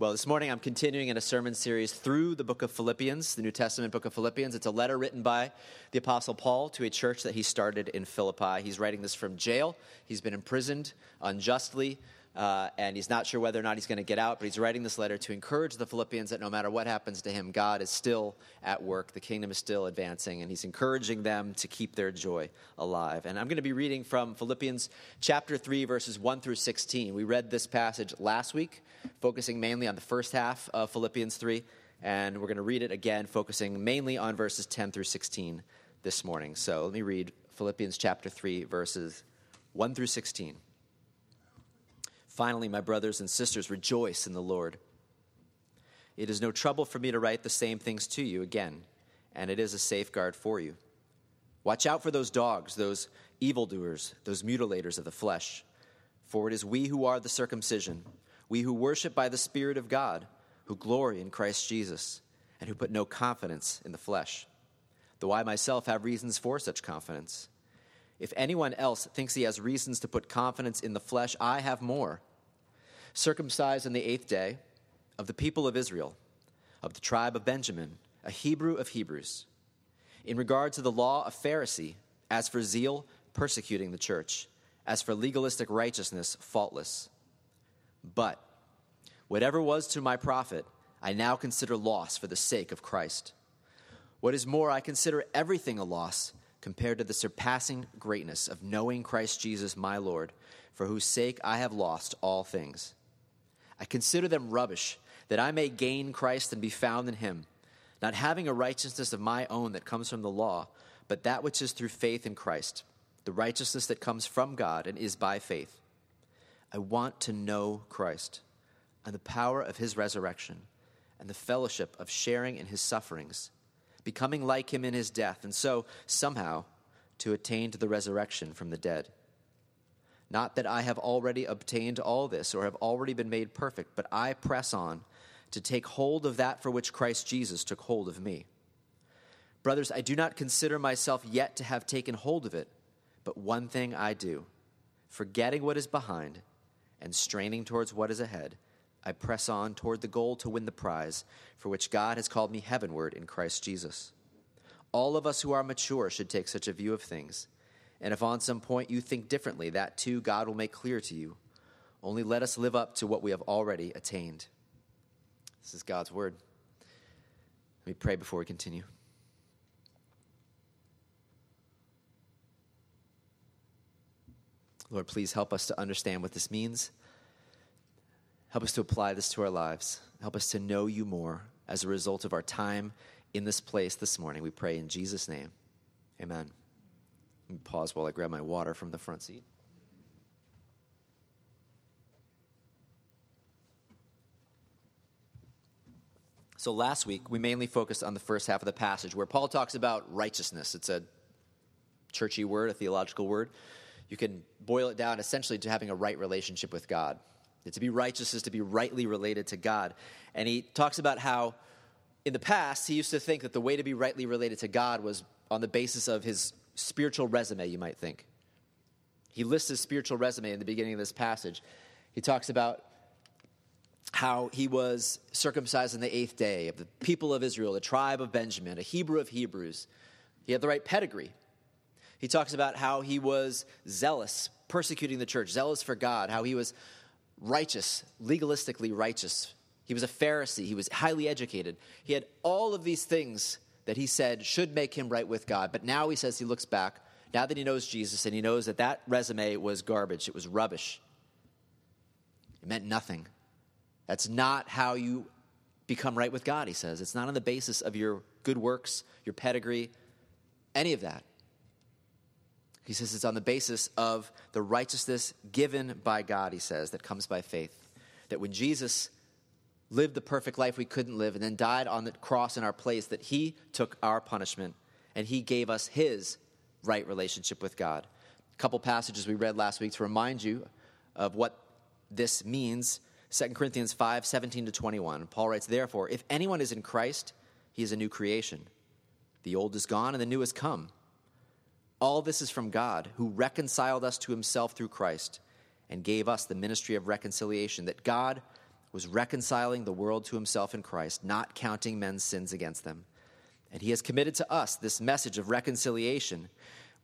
Well, this morning I'm continuing in a sermon series through the book of Philippians, the New Testament book of Philippians. It's a letter written by the Apostle Paul to a church that he started in Philippi. He's writing this from jail. He's been imprisoned unjustly uh, and he's not sure whether or not he's going to get out, but he's writing this letter to encourage the Philippians that no matter what happens to him, God is still at work, the kingdom is still advancing, and he's encouraging them to keep their joy alive. And I'm going to be reading from Philippians chapter 3, verses 1 through 16. We read this passage last week, focusing mainly on the first half of Philippians 3, and we're going to read it again, focusing mainly on verses 10 through 16 this morning. So let me read Philippians chapter 3, verses 1 through 16. Finally, my brothers and sisters, rejoice in the Lord. It is no trouble for me to write the same things to you again, and it is a safeguard for you. Watch out for those dogs, those evildoers, those mutilators of the flesh. For it is we who are the circumcision, we who worship by the Spirit of God, who glory in Christ Jesus, and who put no confidence in the flesh. Though I myself have reasons for such confidence. If anyone else thinks he has reasons to put confidence in the flesh, I have more circumcised on the eighth day, of the people of Israel, of the tribe of Benjamin, a Hebrew of Hebrews. In regard to the law, a Pharisee, as for zeal, persecuting the church, as for legalistic righteousness, faultless. But whatever was to my profit, I now consider loss for the sake of Christ. What is more, I consider everything a loss compared to the surpassing greatness of knowing Christ Jesus my Lord, for whose sake I have lost all things. I consider them rubbish, that I may gain Christ and be found in him, not having a righteousness of my own that comes from the law, but that which is through faith in Christ, the righteousness that comes from God and is by faith. I want to know Christ and the power of his resurrection and the fellowship of sharing in his sufferings, becoming like him in his death, and so, somehow, to attain to the resurrection from the dead. Not that I have already obtained all this or have already been made perfect, but I press on to take hold of that for which Christ Jesus took hold of me. Brothers, I do not consider myself yet to have taken hold of it, but one thing I do, forgetting what is behind and straining towards what is ahead, I press on toward the goal to win the prize for which God has called me heavenward in Christ Jesus. All of us who are mature should take such a view of things. And if on some point you think differently, that too God will make clear to you. Only let us live up to what we have already attained. This is God's word. Let me pray before we continue. Lord, please help us to understand what this means. Help us to apply this to our lives. Help us to know you more as a result of our time in this place this morning. We pray in Jesus' name. Amen. Pause while I grab my water from the front seat. So last week, we mainly focused on the first half of the passage where Paul talks about righteousness. It's a churchy word, a theological word. You can boil it down essentially to having a right relationship with God. to be righteous is to be rightly related to God. And he talks about how in the past he used to think that the way to be rightly related to God was on the basis of his spiritual resume, you might think. He lists his spiritual resume in the beginning of this passage. He talks about how he was circumcised on the eighth day of the people of Israel, the tribe of Benjamin, a Hebrew of Hebrews. He had the right pedigree. He talks about how he was zealous, persecuting the church, zealous for God, how he was righteous, legalistically righteous. He was a Pharisee, he was highly educated. He had all of these things that he said should make him right with God. But now he says he looks back, now that he knows Jesus, and he knows that that resume was garbage, it was rubbish. It meant nothing. That's not how you become right with God, he says. It's not on the basis of your good works, your pedigree, any of that. He says it's on the basis of the righteousness given by God, he says, that comes by faith. That when Jesus lived the perfect life we couldn't live, and then died on the cross in our place, that he took our punishment and he gave us his right relationship with God. A couple passages we read last week to remind you of what this means. 2 Corinthians 5 17 to 21. Paul writes, Therefore, if anyone is in Christ, he is a new creation. The old is gone and the new has come. All this is from God, who reconciled us to himself through Christ and gave us the ministry of reconciliation, that God was reconciling the world to himself in Christ, not counting men's sins against them. And he has committed to us this message of reconciliation.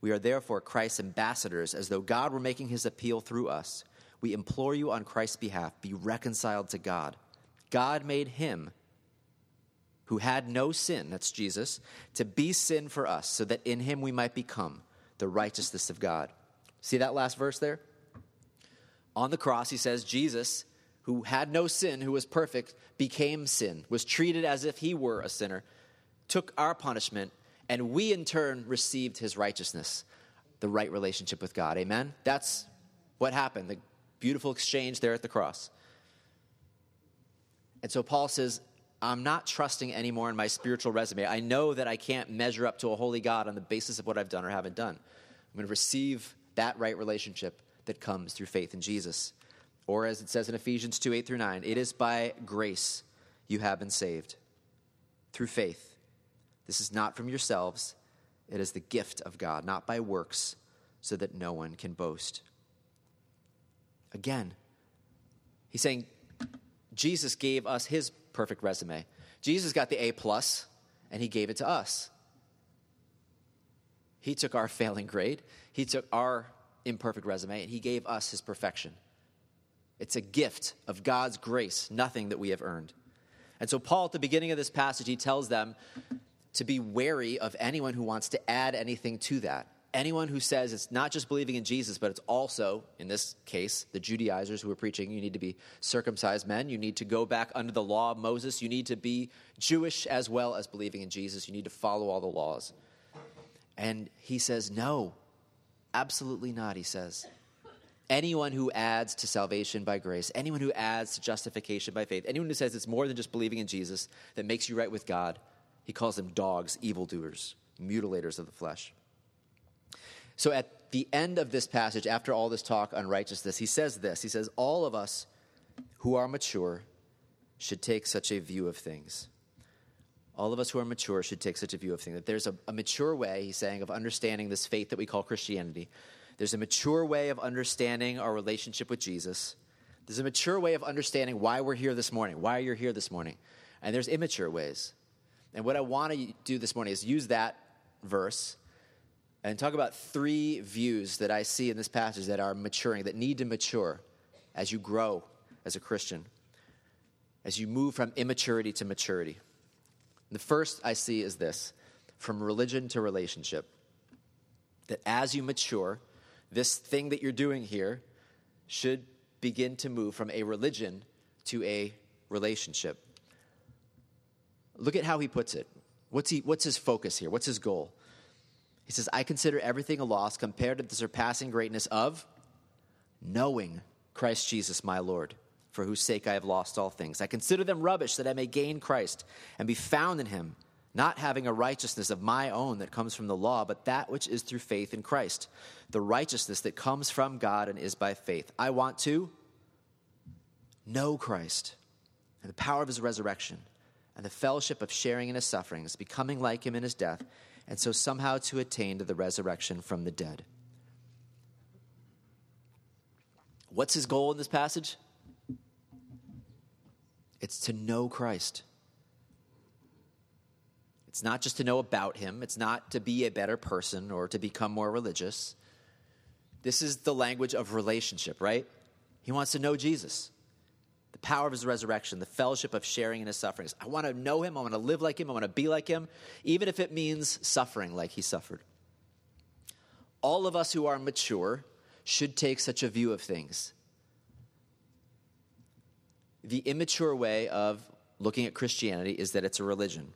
We are therefore Christ's ambassadors, as though God were making his appeal through us. We implore you on Christ's behalf, be reconciled to God. God made him who had no sin, that's Jesus, to be sin for us, so that in him we might become the righteousness of God. See that last verse there? On the cross, he says, Jesus, who had no sin, who was perfect, became sin, was treated as if he were a sinner, took our punishment, and we in turn received his righteousness, the right relationship with God. Amen? That's what happened, the beautiful exchange there at the cross. And so Paul says, I'm not trusting anymore in my spiritual resume. I know that I can't measure up to a holy God on the basis of what I've done or haven't done. I'm going to receive that right relationship that comes through faith in Jesus. Or as it says in Ephesians 2 8 through 9, it is by grace you have been saved through faith. This is not from yourselves, it is the gift of God, not by works, so that no one can boast. Again, he's saying Jesus gave us his perfect resume. Jesus got the A plus, and he gave it to us. He took our failing grade, he took our imperfect resume, and he gave us his perfection. It's a gift of God's grace, nothing that we have earned. And so, Paul, at the beginning of this passage, he tells them to be wary of anyone who wants to add anything to that. Anyone who says it's not just believing in Jesus, but it's also, in this case, the Judaizers who are preaching, you need to be circumcised men, you need to go back under the law of Moses, you need to be Jewish as well as believing in Jesus, you need to follow all the laws. And he says, no, absolutely not, he says. Anyone who adds to salvation by grace, anyone who adds to justification by faith, anyone who says it's more than just believing in Jesus that makes you right with God, he calls them dogs, evildoers, mutilators of the flesh. So at the end of this passage, after all this talk on righteousness, he says this He says, All of us who are mature should take such a view of things. All of us who are mature should take such a view of things. That there's a, a mature way, he's saying, of understanding this faith that we call Christianity there's a mature way of understanding our relationship with Jesus. There's a mature way of understanding why we're here this morning, why you're here this morning. And there's immature ways. And what I want to do this morning is use that verse and talk about three views that I see in this passage that are maturing, that need to mature as you grow as a Christian, as you move from immaturity to maturity. The first I see is this from religion to relationship. That as you mature, this thing that you're doing here should begin to move from a religion to a relationship. Look at how he puts it. What's, he, what's his focus here? What's his goal? He says, I consider everything a loss compared to the surpassing greatness of knowing Christ Jesus my Lord, for whose sake I have lost all things. I consider them rubbish that I may gain Christ and be found in him not having a righteousness of my own that comes from the law, but that which is through faith in Christ, the righteousness that comes from God and is by faith. I want to know Christ and the power of his resurrection and the fellowship of sharing in his sufferings, becoming like him in his death, and so somehow to attain to the resurrection from the dead. What's his goal in this passage? It's to know Christ. It's not just to know about him, it's not to be a better person or to become more religious. This is the language of relationship, right? He wants to know Jesus, the power of his resurrection, the fellowship of sharing in his sufferings. I want to know him, I want to live like him, I want to be like him, even if it means suffering like he suffered. All of us who are mature should take such a view of things. The immature way of looking at Christianity is that it's a religion.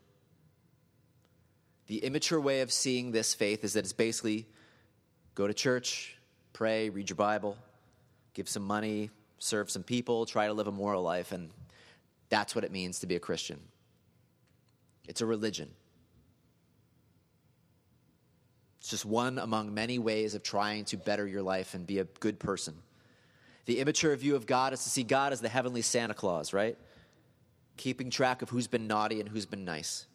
The immature way of seeing this faith is that it's basically go to church, pray, read your Bible, give some money, serve some people, try to live a moral life, and that's what it means to be a Christian. It's a religion. It's just one among many ways of trying to better your life and be a good person. The immature view of God is to see God as the heavenly Santa Claus, right? Keeping track of who's been naughty and who's been nice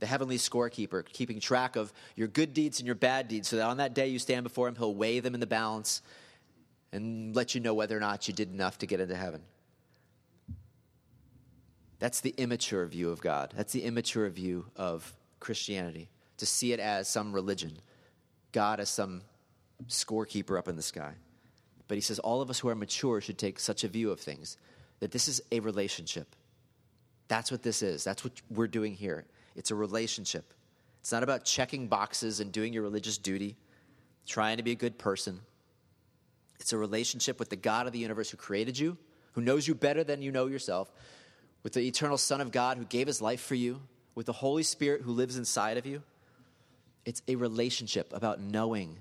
the heavenly scorekeeper, keeping track of your good deeds and your bad deeds, so that on that day you stand before him, he'll weigh them in the balance and let you know whether or not you did enough to get into heaven. That's the immature view of God. That's the immature view of Christianity. To see it as some religion, God as some scorekeeper up in the sky. But he says all of us who are mature should take such a view of things that this is a relationship. That's what this is. That's what we're doing here. It's a relationship. It's not about checking boxes and doing your religious duty, trying to be a good person. It's a relationship with the God of the universe who created you, who knows you better than you know yourself, with the eternal Son of God who gave his life for you, with the Holy Spirit who lives inside of you. It's a relationship about knowing,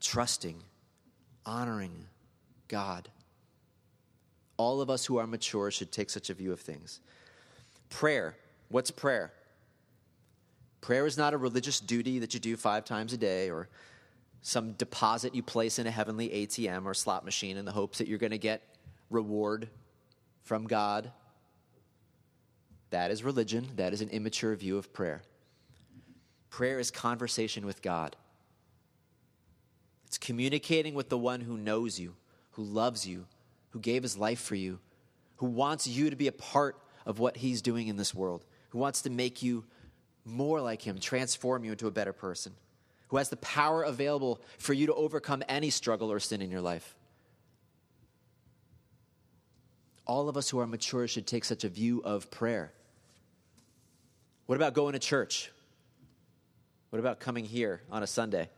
trusting, honoring God. All of us who are mature should take such a view of things. Prayer. What's prayer? Prayer is not a religious duty that you do five times a day or some deposit you place in a heavenly ATM or slot machine in the hopes that you're going to get reward from God. That is religion. That is an immature view of prayer. Prayer is conversation with God. It's communicating with the one who knows you, who loves you, who gave his life for you, who wants you to be a part of what he's doing in this world, who wants to make you more like him, transform you into a better person, who has the power available for you to overcome any struggle or sin in your life. All of us who are mature should take such a view of prayer. What about going to church? What about coming here on a Sunday?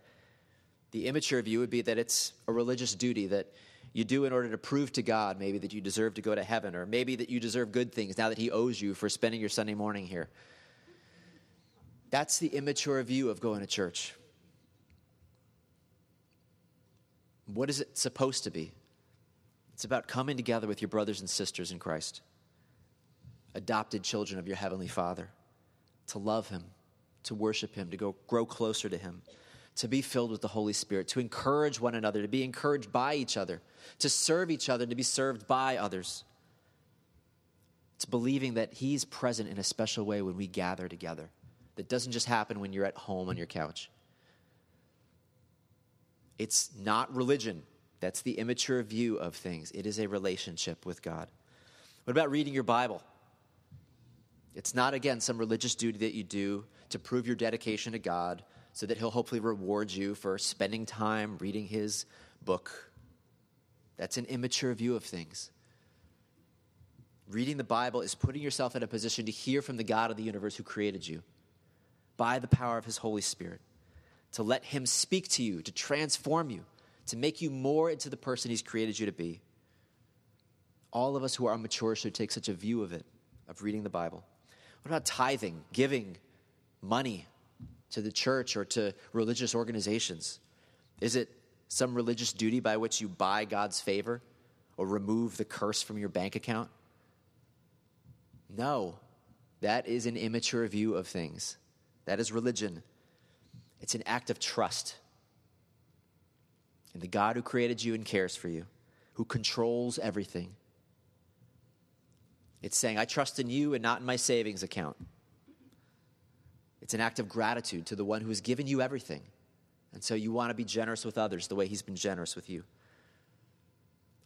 The immature view would be that it's a religious duty that you do in order to prove to God maybe that you deserve to go to heaven, or maybe that you deserve good things now that He owes you for spending your Sunday morning here. That's the immature view of going to church. What is it supposed to be? It's about coming together with your brothers and sisters in Christ, adopted children of your Heavenly Father, to love Him, to worship Him, to go grow closer to Him to be filled with the Holy Spirit, to encourage one another, to be encouraged by each other, to serve each other, to be served by others. It's believing that He's present in a special way when we gather together. That doesn't just happen when you're at home on your couch. It's not religion. That's the immature view of things. It is a relationship with God. What about reading your Bible? It's not, again, some religious duty that you do to prove your dedication to God so that he'll hopefully reward you for spending time reading his book. That's an immature view of things. Reading the Bible is putting yourself in a position to hear from the God of the universe who created you by the power of his Holy Spirit, to let him speak to you, to transform you, to make you more into the person he's created you to be. All of us who are mature should take such a view of it, of reading the Bible. What about tithing, giving, money? to the church or to religious organizations? Is it some religious duty by which you buy God's favor or remove the curse from your bank account? No, that is an immature view of things. That is religion. It's an act of trust in the God who created you and cares for you, who controls everything. It's saying, I trust in you and not in my savings account. It's an act of gratitude to the one who has given you everything. And so you want to be generous with others the way he's been generous with you.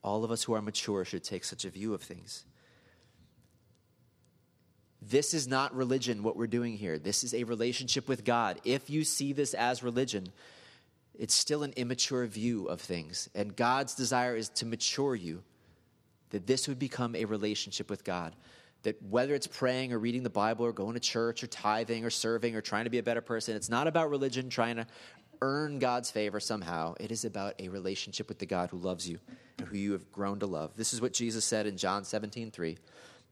All of us who are mature should take such a view of things. This is not religion, what we're doing here. This is a relationship with God. If you see this as religion, it's still an immature view of things. And God's desire is to mature you, that this would become a relationship with God that whether it's praying or reading the Bible or going to church or tithing or serving or trying to be a better person, it's not about religion trying to earn God's favor somehow. It is about a relationship with the God who loves you and who you have grown to love. This is what Jesus said in John 17, 3.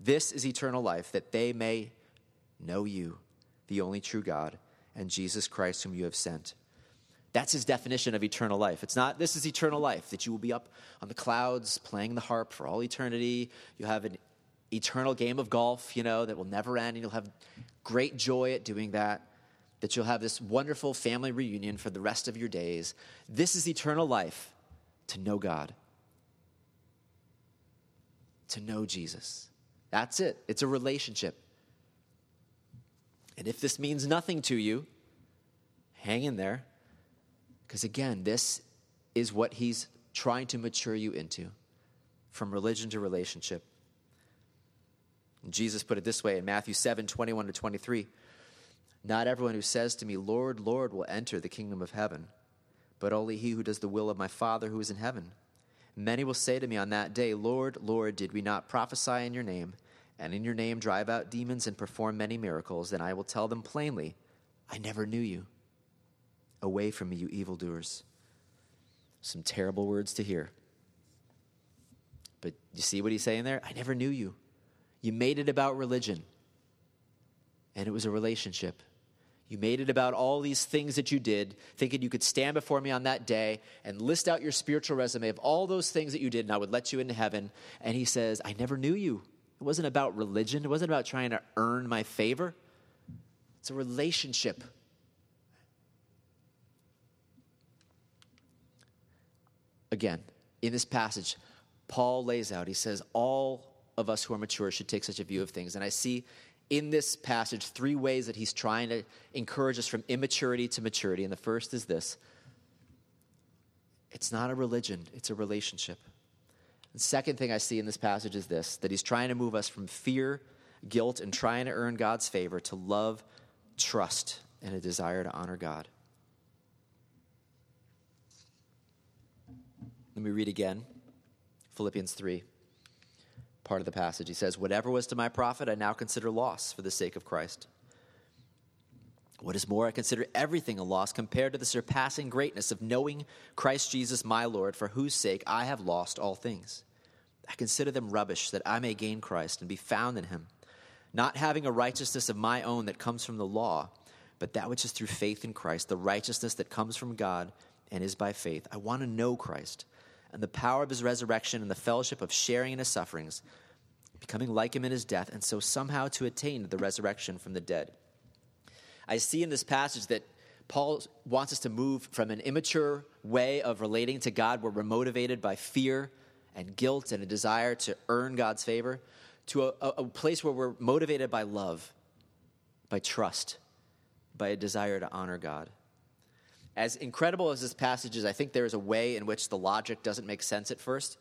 This is eternal life, that they may know you, the only true God, and Jesus Christ, whom you have sent. That's his definition of eternal life. It's not, this is eternal life, that you will be up on the clouds playing the harp for all eternity. You'll have an eternal game of golf, you know, that will never end, and you'll have great joy at doing that, that you'll have this wonderful family reunion for the rest of your days. This is eternal life to know God, to know Jesus. That's it, it's a relationship. And if this means nothing to you, hang in there. Because again, this is what he's trying to mature you into from religion to relationship. Jesus put it this way in Matthew 7 21 to 23. Not everyone who says to me, Lord, Lord, will enter the kingdom of heaven, but only he who does the will of my Father who is in heaven. Many will say to me on that day, Lord, Lord, did we not prophesy in your name, and in your name drive out demons and perform many miracles? Then I will tell them plainly, I never knew you. Away from me, you evildoers. Some terrible words to hear. But you see what he's saying there? I never knew you. You made it about religion, and it was a relationship. You made it about all these things that you did, thinking you could stand before me on that day and list out your spiritual resume of all those things that you did, and I would let you into heaven. And he says, I never knew you. It wasn't about religion, it wasn't about trying to earn my favor. It's a relationship. Again, in this passage, Paul lays out, he says, all of us who are mature should take such a view of things. And I see in this passage three ways that he's trying to encourage us from immaturity to maturity. And the first is this it's not a religion, it's a relationship. The second thing I see in this passage is this that he's trying to move us from fear, guilt, and trying to earn God's favor to love, trust, and a desire to honor God. Let me read again Philippians 3 part of the passage. He says, Whatever was to my profit, I now consider loss for the sake of Christ. What is more, I consider everything a loss compared to the surpassing greatness of knowing Christ Jesus my Lord, for whose sake I have lost all things. I consider them rubbish, that I may gain Christ and be found in him, not having a righteousness of my own that comes from the law, but that which is through faith in Christ, the righteousness that comes from God and is by faith. I want to know Christ and the power of his resurrection and the fellowship of sharing in his sufferings, becoming like him in his death, and so somehow to attain the resurrection from the dead. I see in this passage that Paul wants us to move from an immature way of relating to God where we're motivated by fear and guilt and a desire to earn God's favor to a, a, place where we're motivated by love, by trust, by a desire to honor God. As incredible as this passage is, I think there is a way in which the logic doesn't make sense at first.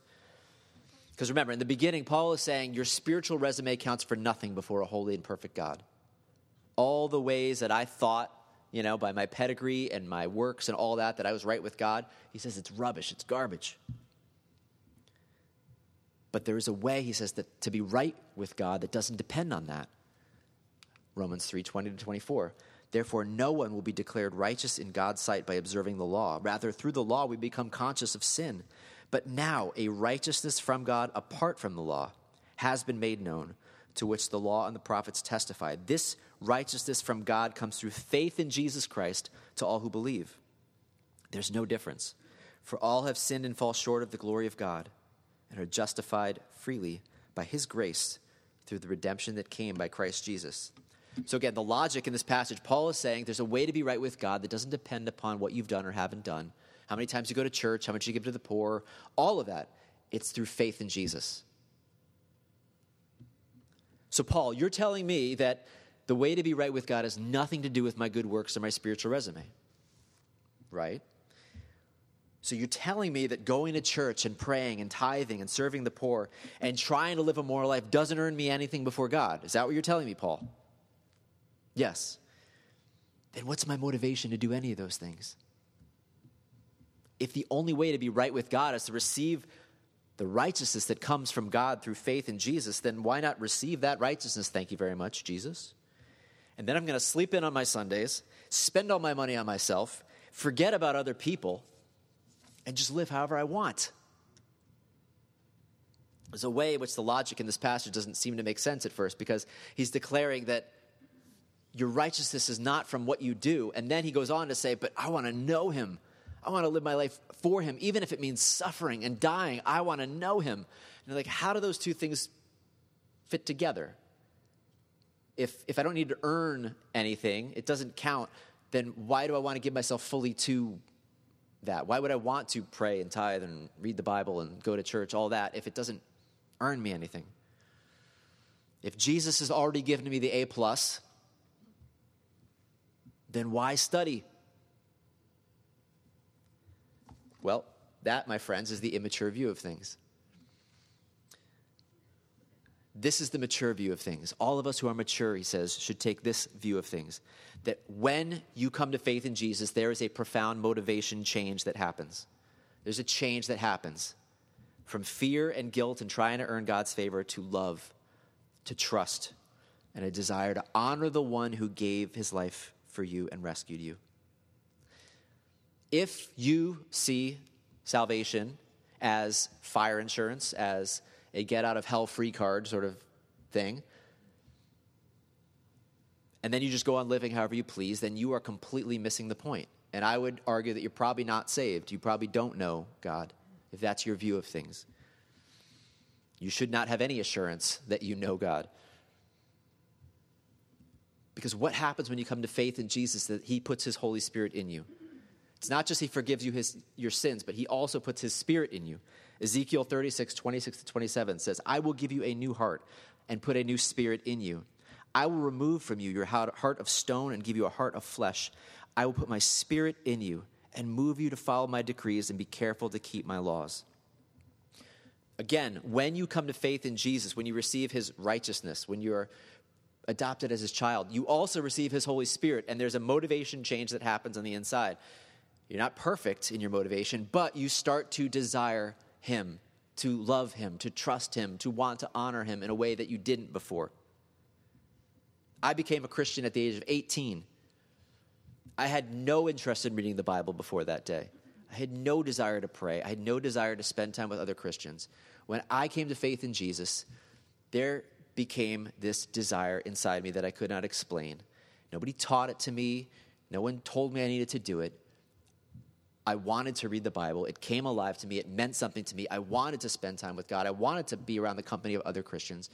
Because remember, in the beginning, Paul is saying your spiritual resume counts for nothing before a holy and perfect God. All the ways that I thought, you know, by my pedigree and my works and all that, that I was right with God, he says it's rubbish, it's garbage. But there is a way, he says, that to be right with God that doesn't depend on that. Romans 3 20 to 24. Therefore, no one will be declared righteous in God's sight by observing the law. Rather, through the law, we become conscious of sin. But now, a righteousness from God apart from the law has been made known, to which the law and the prophets testify. This righteousness from God comes through faith in Jesus Christ to all who believe. There's no difference, for all have sinned and fall short of the glory of God and are justified freely by his grace through the redemption that came by Christ Jesus. So, again, the logic in this passage, Paul is saying there's a way to be right with God that doesn't depend upon what you've done or haven't done, how many times you go to church, how much you give to the poor, all of that. It's through faith in Jesus. So, Paul, you're telling me that the way to be right with God has nothing to do with my good works or my spiritual resume, right? So you're telling me that going to church and praying and tithing and serving the poor and trying to live a moral life doesn't earn me anything before God. Is that what you're telling me, Paul? Yes. Then what's my motivation to do any of those things? If the only way to be right with God is to receive the righteousness that comes from God through faith in Jesus, then why not receive that righteousness? Thank you very much, Jesus. And then I'm going to sleep in on my Sundays, spend all my money on myself, forget about other people, and just live however I want. There's a way in which the logic in this passage doesn't seem to make sense at first because he's declaring that your righteousness is not from what you do. And then he goes on to say, But I want to know him. I want to live my life for him, even if it means suffering and dying. I want to know him. And like, how do those two things fit together? If, if I don't need to earn anything, it doesn't count, then why do I want to give myself fully to that? Why would I want to pray and tithe and read the Bible and go to church, all that, if it doesn't earn me anything? If Jesus has already given me the A plus, then why study? Well, that, my friends, is the immature view of things. This is the mature view of things. All of us who are mature, he says, should take this view of things that when you come to faith in Jesus, there is a profound motivation change that happens. There's a change that happens from fear and guilt and trying to earn God's favor to love, to trust, and a desire to honor the one who gave his life for you and rescued you. If you see salvation as fire insurance, as a get out of hell free card sort of thing, and then you just go on living however you please, then you are completely missing the point. And I would argue that you're probably not saved. You probably don't know God, if that's your view of things. You should not have any assurance that you know God. Because what happens when you come to faith in Jesus that he puts his Holy Spirit in you? It's not just he forgives you his, your sins, but he also puts his spirit in you. Ezekiel 36, 26 to 27 says, I will give you a new heart and put a new spirit in you. I will remove from you your heart of stone and give you a heart of flesh. I will put my spirit in you and move you to follow my decrees and be careful to keep my laws. Again, when you come to faith in Jesus, when you receive his righteousness, when you're adopted as his child, you also receive his Holy Spirit, and there's a motivation change that happens on the inside. You're not perfect in your motivation, but you start to desire him, to love him, to trust him, to want to honor him in a way that you didn't before. I became a Christian at the age of 18. I had no interest in reading the Bible before that day. I had no desire to pray. I had no desire to spend time with other Christians. When I came to faith in Jesus, there became this desire inside me that I could not explain. Nobody taught it to me, no one told me I needed to do it. I wanted to read the Bible. It came alive to me. It meant something to me. I wanted to spend time with God. I wanted to be around the company of other Christians.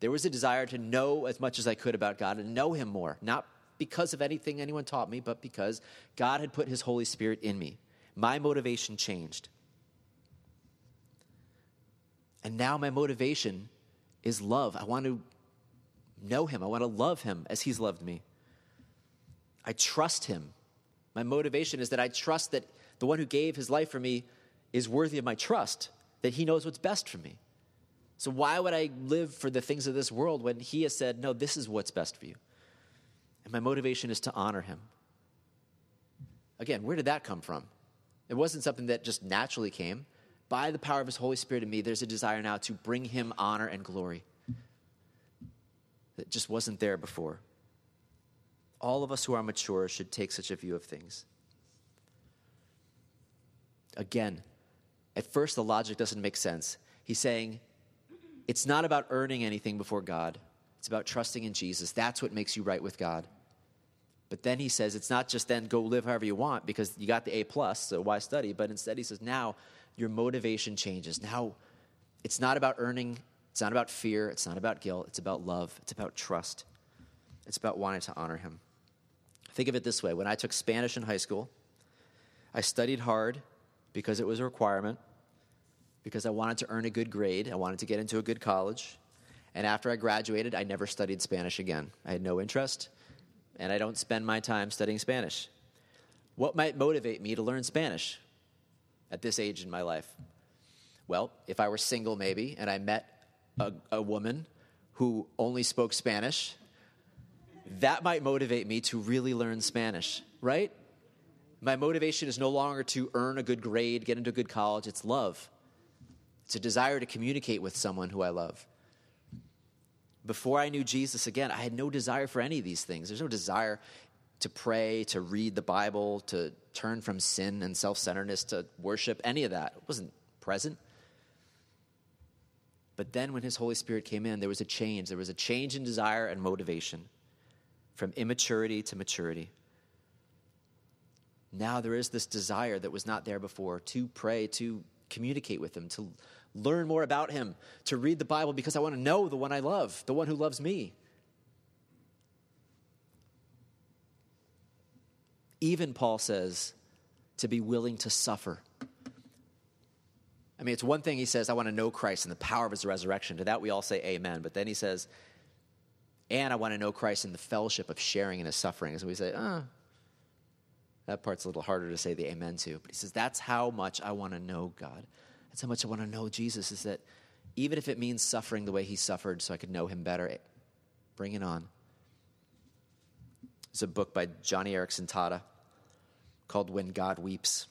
There was a desire to know as much as I could about God and know Him more, not because of anything anyone taught me, but because God had put His Holy Spirit in me. My motivation changed. And now my motivation is love. I want to know him. I want to love him as he's loved me. I trust him. My motivation is that I trust that the one who gave his life for me is worthy of my trust, that he knows what's best for me. So why would I live for the things of this world when he has said, no, this is what's best for you? And my motivation is to honor him. Again, where did that come from? It wasn't something that just naturally came by the power of his Holy Spirit in me, there's a desire now to bring him honor and glory that just wasn't there before. All of us who are mature should take such a view of things. Again, at first the logic doesn't make sense. He's saying it's not about earning anything before God, it's about trusting in Jesus. That's what makes you right with God. But then he says it's not just then go live however you want because you got the A plus, so why study? But instead he says now your motivation changes. Now, it's not about earning, it's not about fear, it's not about guilt, it's about love, it's about trust, it's about wanting to honor Him. Think of it this way when I took Spanish in high school, I studied hard because it was a requirement, because I wanted to earn a good grade, I wanted to get into a good college. And after I graduated, I never studied Spanish again. I had no interest, and I don't spend my time studying Spanish. What might motivate me to learn Spanish? at this age in my life? Well, if I were single, maybe, and I met a, a woman who only spoke Spanish, that might motivate me to really learn Spanish, right? My motivation is no longer to earn a good grade, get into a good college, it's love. It's a desire to communicate with someone who I love. Before I knew Jesus again, I had no desire for any of these things. There's no desire to pray, to read the Bible, to turn from sin and self centeredness, to worship, any of that. It wasn't present. But then when His Holy Spirit came in, there was a change. There was a change in desire and motivation from immaturity to maturity. Now there is this desire that was not there before to pray, to communicate with Him, to learn more about Him, to read the Bible because I want to know the one I love, the one who loves me. Even, Paul says, to be willing to suffer. I mean, it's one thing he says, I want to know Christ and the power of his resurrection. To that we all say amen. But then he says, and I want to know Christ in the fellowship of sharing in his sufferings. And we say, ah, that part's a little harder to say the amen to. But he says, that's how much I want to know God. That's how much I want to know Jesus, is that even if it means suffering the way he suffered so I could know him better. Bring it on. There's a book by Joni Eareckson Tada called When God Weeps.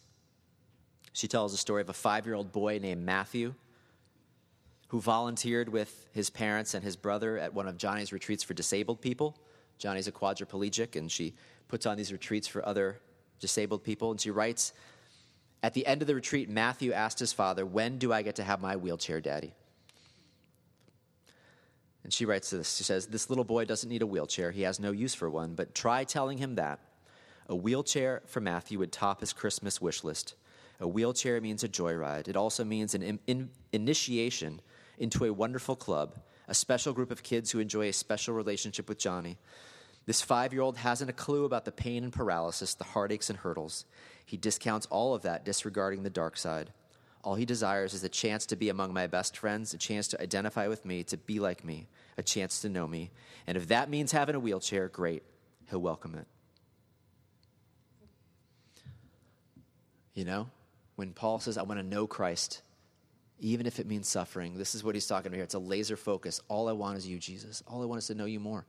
She tells the story of a five year old boy named Matthew who volunteered with his parents and his brother at one of Joni's retreats for disabled people. Joni's a quadriplegic, and she puts on these retreats for other disabled people. And she writes At the end of the retreat, Matthew asked his father, When do I get to have my wheelchair, Daddy? And she writes this She says, This little boy doesn't need a wheelchair. He has no use for one, but try telling him that. A wheelchair for Matthew would top his Christmas wish list. A wheelchair means a joyride. It also means an in, in, initiation into a wonderful club, a special group of kids who enjoy a special relationship with Joni. This five year old hasn't a clue about the pain and paralysis, the heartaches and hurdles. He discounts all of that, disregarding the dark side. All he desires is a chance to be among my best friends, a chance to identify with me, to be like me, a chance to know me. And if that means having a wheelchair, great. He'll welcome it. You know, when Paul says, I want to know Christ, even if it means suffering. This is what he's talking about here. It's a laser focus. All I want is you, Jesus. All I want is to know you more.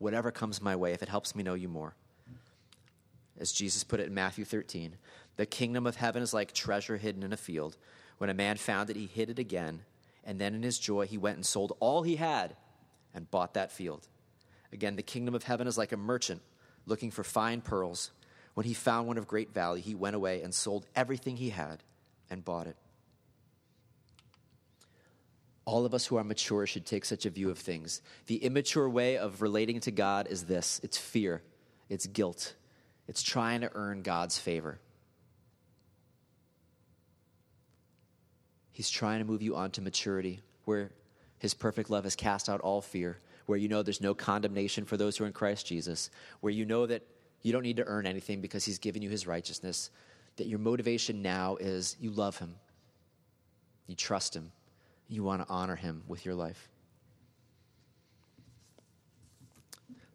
Whatever comes my way, if it helps me know you more. As Jesus put it in Matthew 13, the kingdom of heaven is like treasure hidden in a field. When a man found it, he hid it again, and then in his joy, he went and sold all he had and bought that field. Again, the kingdom of heaven is like a merchant looking for fine pearls. When he found one of great value, he went away and sold everything he had and bought it. All of us who are mature should take such a view of things. The immature way of relating to God is this. It's fear, it's guilt, it's trying to earn God's favor. He's trying to move you on to maturity, where His perfect love has cast out all fear, where you know there's no condemnation for those who are in Christ Jesus, where you know that you don't need to earn anything because He's given you His righteousness, that your motivation now is you love Him, you trust Him, you want to honor him with your life.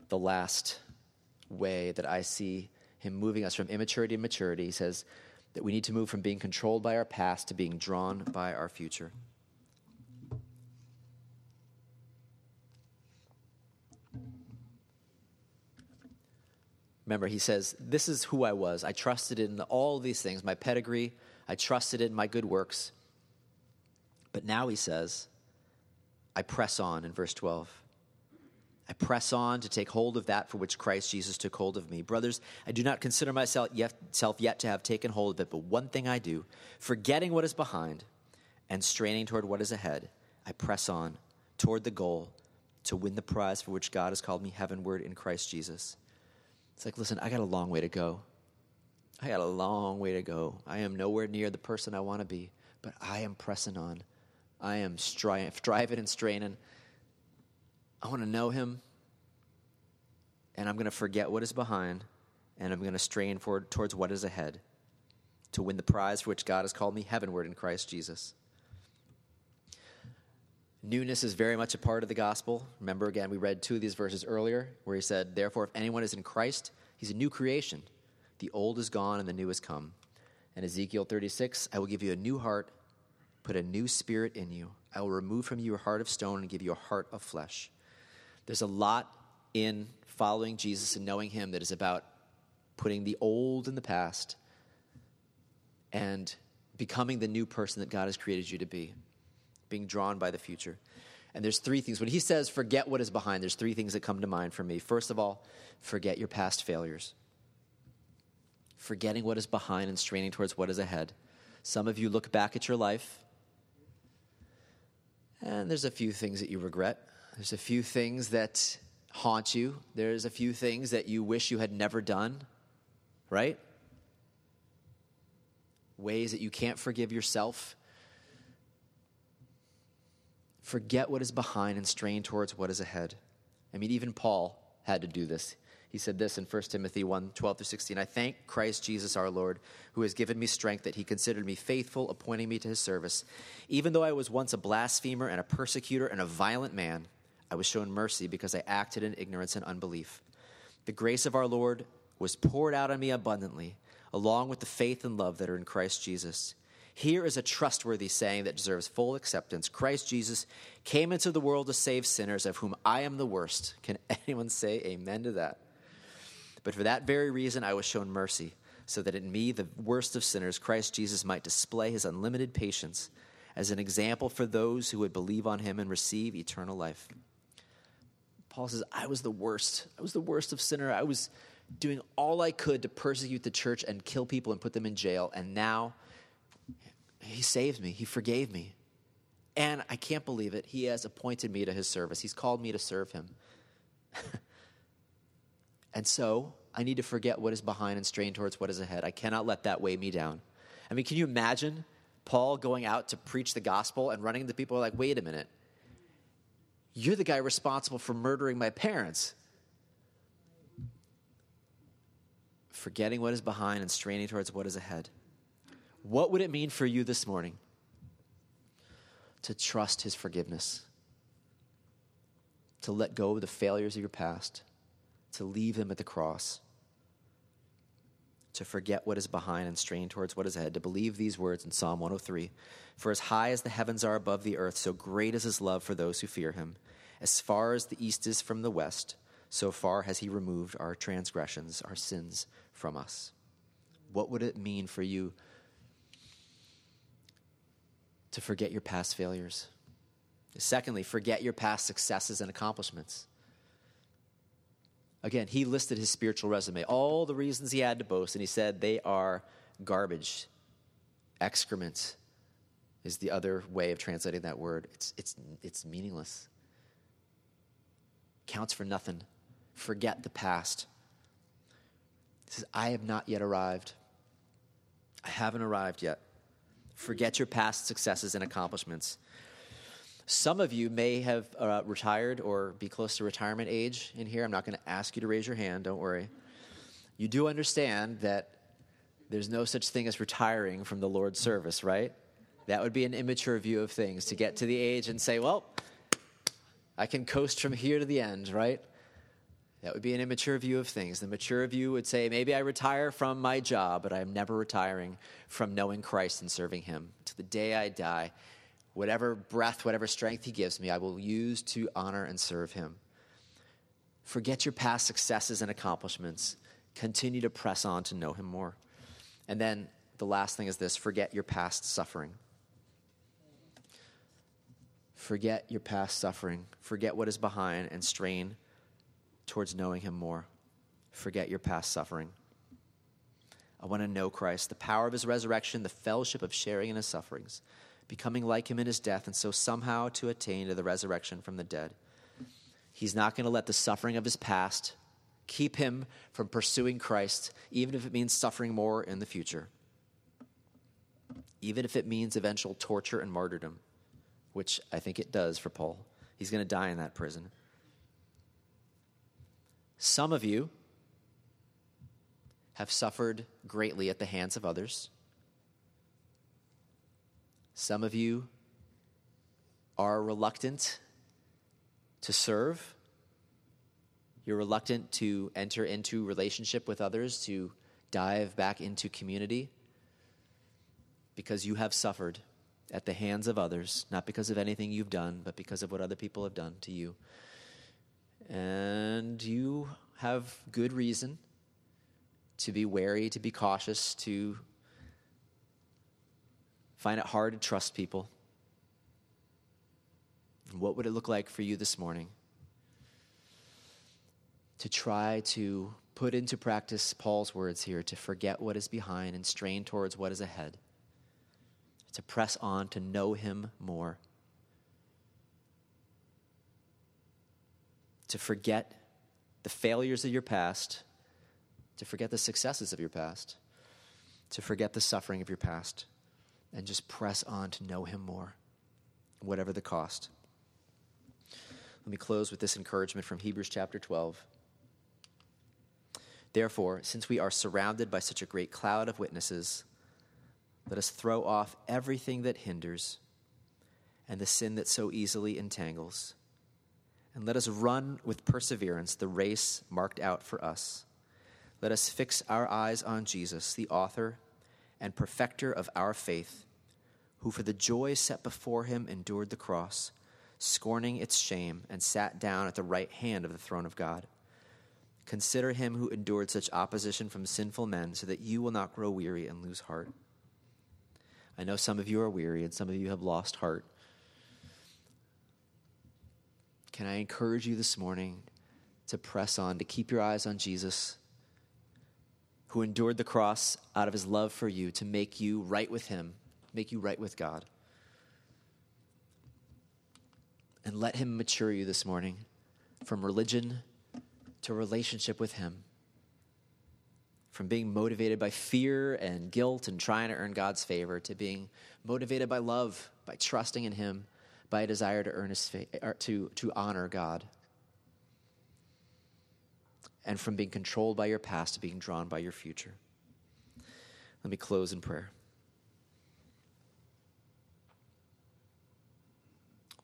The last way that I see him moving us from immaturity to maturity, he says that we need to move from being controlled by our past to being drawn by our future. Remember, he says, This is who I was. I trusted in all these things my pedigree, I trusted in my good works. But now he says, I press on in verse 12. I press on to take hold of that for which Christ Jesus took hold of me. Brothers, I do not consider myself yet, yet to have taken hold of it, but one thing I do, forgetting what is behind and straining toward what is ahead, I press on toward the goal to win the prize for which God has called me heavenward in Christ Jesus. It's like, listen, I got a long way to go. I got a long way to go. I am nowhere near the person I want to be, but I am pressing on. I am stri- striving and straining. I want to know Him, and I'm going to forget what is behind, and I'm going to strain forward towards what is ahead to win the prize for which God has called me heavenward in Christ Jesus. Newness is very much a part of the gospel. Remember, again, we read two of these verses earlier where he said, Therefore, if anyone is in Christ, he's a new creation. The old is gone and the new has come. And Ezekiel 36, I will give you a new heart put a new spirit in you. I will remove from you a heart of stone and give you a heart of flesh. There's a lot in following Jesus and knowing Him that is about putting the old in the past and becoming the new person that God has created you to be, being drawn by the future. And there's three things. When he says, forget what is behind, there's three things that come to mind for me. First of all, forget your past failures. Forgetting what is behind and straining towards what is ahead. Some of you look back at your life and there's a few things that you regret. There's a few things that haunt you. There's a few things that you wish you had never done, right? Ways that you can't forgive yourself. Forget what is behind and strain towards what is ahead. I mean, even Paul had to do this. He said this in 1 Timothy 1 12 through 16. I thank Christ Jesus our Lord, who has given me strength that he considered me faithful, appointing me to his service. Even though I was once a blasphemer and a persecutor and a violent man, I was shown mercy because I acted in ignorance and unbelief. The grace of our Lord was poured out on me abundantly, along with the faith and love that are in Christ Jesus. Here is a trustworthy saying that deserves full acceptance Christ Jesus came into the world to save sinners, of whom I am the worst. Can anyone say amen to that? But for that very reason, I was shown mercy, so that in me, the worst of sinners, Christ Jesus might display his unlimited patience as an example for those who would believe on him and receive eternal life. Paul says, I was the worst. I was the worst of sinner. I was doing all I could to persecute the church and kill people and put them in jail. And now he saved me, He forgave me. And I can't believe it. He has appointed me to His service, He's called me to serve Him. and so I need to forget what is behind and strain towards what is ahead. I cannot let that weigh me down. I mean, can you imagine Paul going out to preach the gospel and running into people like, wait a minute, you're the guy responsible for murdering my parents. Forgetting what is behind and straining towards what is ahead. What would it mean for you this morning to trust His forgiveness? To let go of the failures of your past, to leave them at the cross, to forget what is behind and strain towards what is ahead, to believe these words in Psalm 103 For as high as the heavens are above the earth, so great is His love for those who fear Him. As far as the east is from the west, so far has He removed our transgressions, our sins from us. What would it mean for you to forget your past failures. Secondly, forget your past successes and accomplishments. Again, he listed his spiritual resume, all the reasons he had to boast, and he said they are garbage. Excrement is the other way of translating that word. It's, it's, it's meaningless, counts for nothing. Forget the past. He says, I have not yet arrived. I haven't arrived yet. Forget your past successes and accomplishments. Some of you may have uh, retired or be close to retirement age in here. I'm not going to ask you to raise your hand, don't worry. You do understand that there's no such thing as retiring from the Lord's service, right? That would be an immature view of things to get to the age and say, well, I can coast from here to the end, right? That would be an immature view of things. The mature view would say, maybe I retire from my job, but I'm never retiring from knowing Christ and serving Him. To the day I die, whatever breath, whatever strength He gives me, I will use to honor and serve Him. Forget your past successes and accomplishments. Continue to press on to know Him more. And then the last thing is this forget your past suffering. Forget your past suffering. Forget what is behind and strain towards knowing Him more. Forget your past suffering. I want to know Christ, the power of His resurrection, the fellowship of sharing in His sufferings, becoming like Him in His death, and so somehow to attain to the resurrection from the dead. He's not going to let the suffering of His past keep Him from pursuing Christ, even if it means suffering more in the future, even if it means eventual torture and martyrdom, which I think it does for Paul. He's going to die in that prison. Some of you have suffered greatly at the hands of others. Some of you are reluctant to serve. You're reluctant to enter into relationship with others, to dive back into community because you have suffered at the hands of others, not because of anything you've done, but because of what other people have done to you. And you have good reason to be wary, to be cautious, to find it hard to trust people. What would it look like for you this morning to try to put into practice Paul's words here to forget what is behind and strain towards what is ahead, to press on to know him more? to forget the failures of your past, to forget the successes of your past, to forget the suffering of your past, and just press on to know Him more, whatever the cost. Let me close with this encouragement from Hebrews chapter 12. Therefore, since we are surrounded by such a great cloud of witnesses, let us throw off everything that hinders and the sin that so easily entangles and let us run with perseverance the race marked out for us. Let us fix our eyes on Jesus, the author and perfecter of our faith, who for the joy set before him endured the cross, scorning its shame, and sat down at the right hand of the throne of God. Consider him who endured such opposition from sinful men, so that you will not grow weary and lose heart. I know some of you are weary and some of you have lost heart. Can I encourage you this morning to press on, to keep your eyes on Jesus, who endured the cross out of his love for you to make you right with him make you right with God. And let Him mature you this morning from religion to relationship with Him. From being motivated by fear and guilt and trying to earn God's favor to being motivated by love, by trusting in Him, by a desire to earn His fa- er, to, to honor God. And from being controlled by your past to being drawn by your future. Let me close in prayer.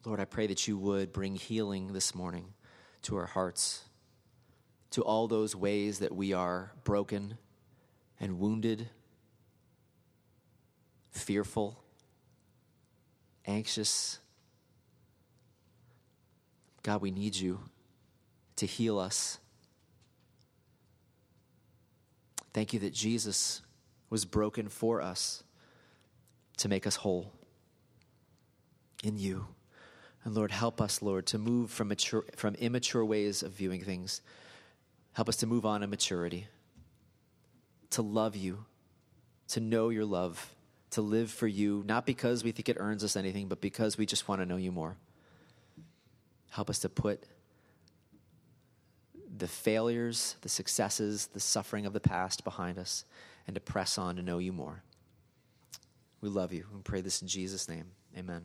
Lord, I pray that you would bring healing this morning to our hearts, to all those ways that we are broken and wounded, fearful, anxious. God, we need you to heal us. Thank you that Jesus was broken for us to make us whole in you. And Lord, help us, Lord, to move from, mature, from immature ways of viewing things. Help us to move on in maturity, to love you, to know your love, to live for you, not because we think it earns us anything, but because we just want to know you more. Help us to put the failures, the successes, the suffering of the past behind us, and to press on to know you more. We love you. and pray this in Jesus' name. Amen.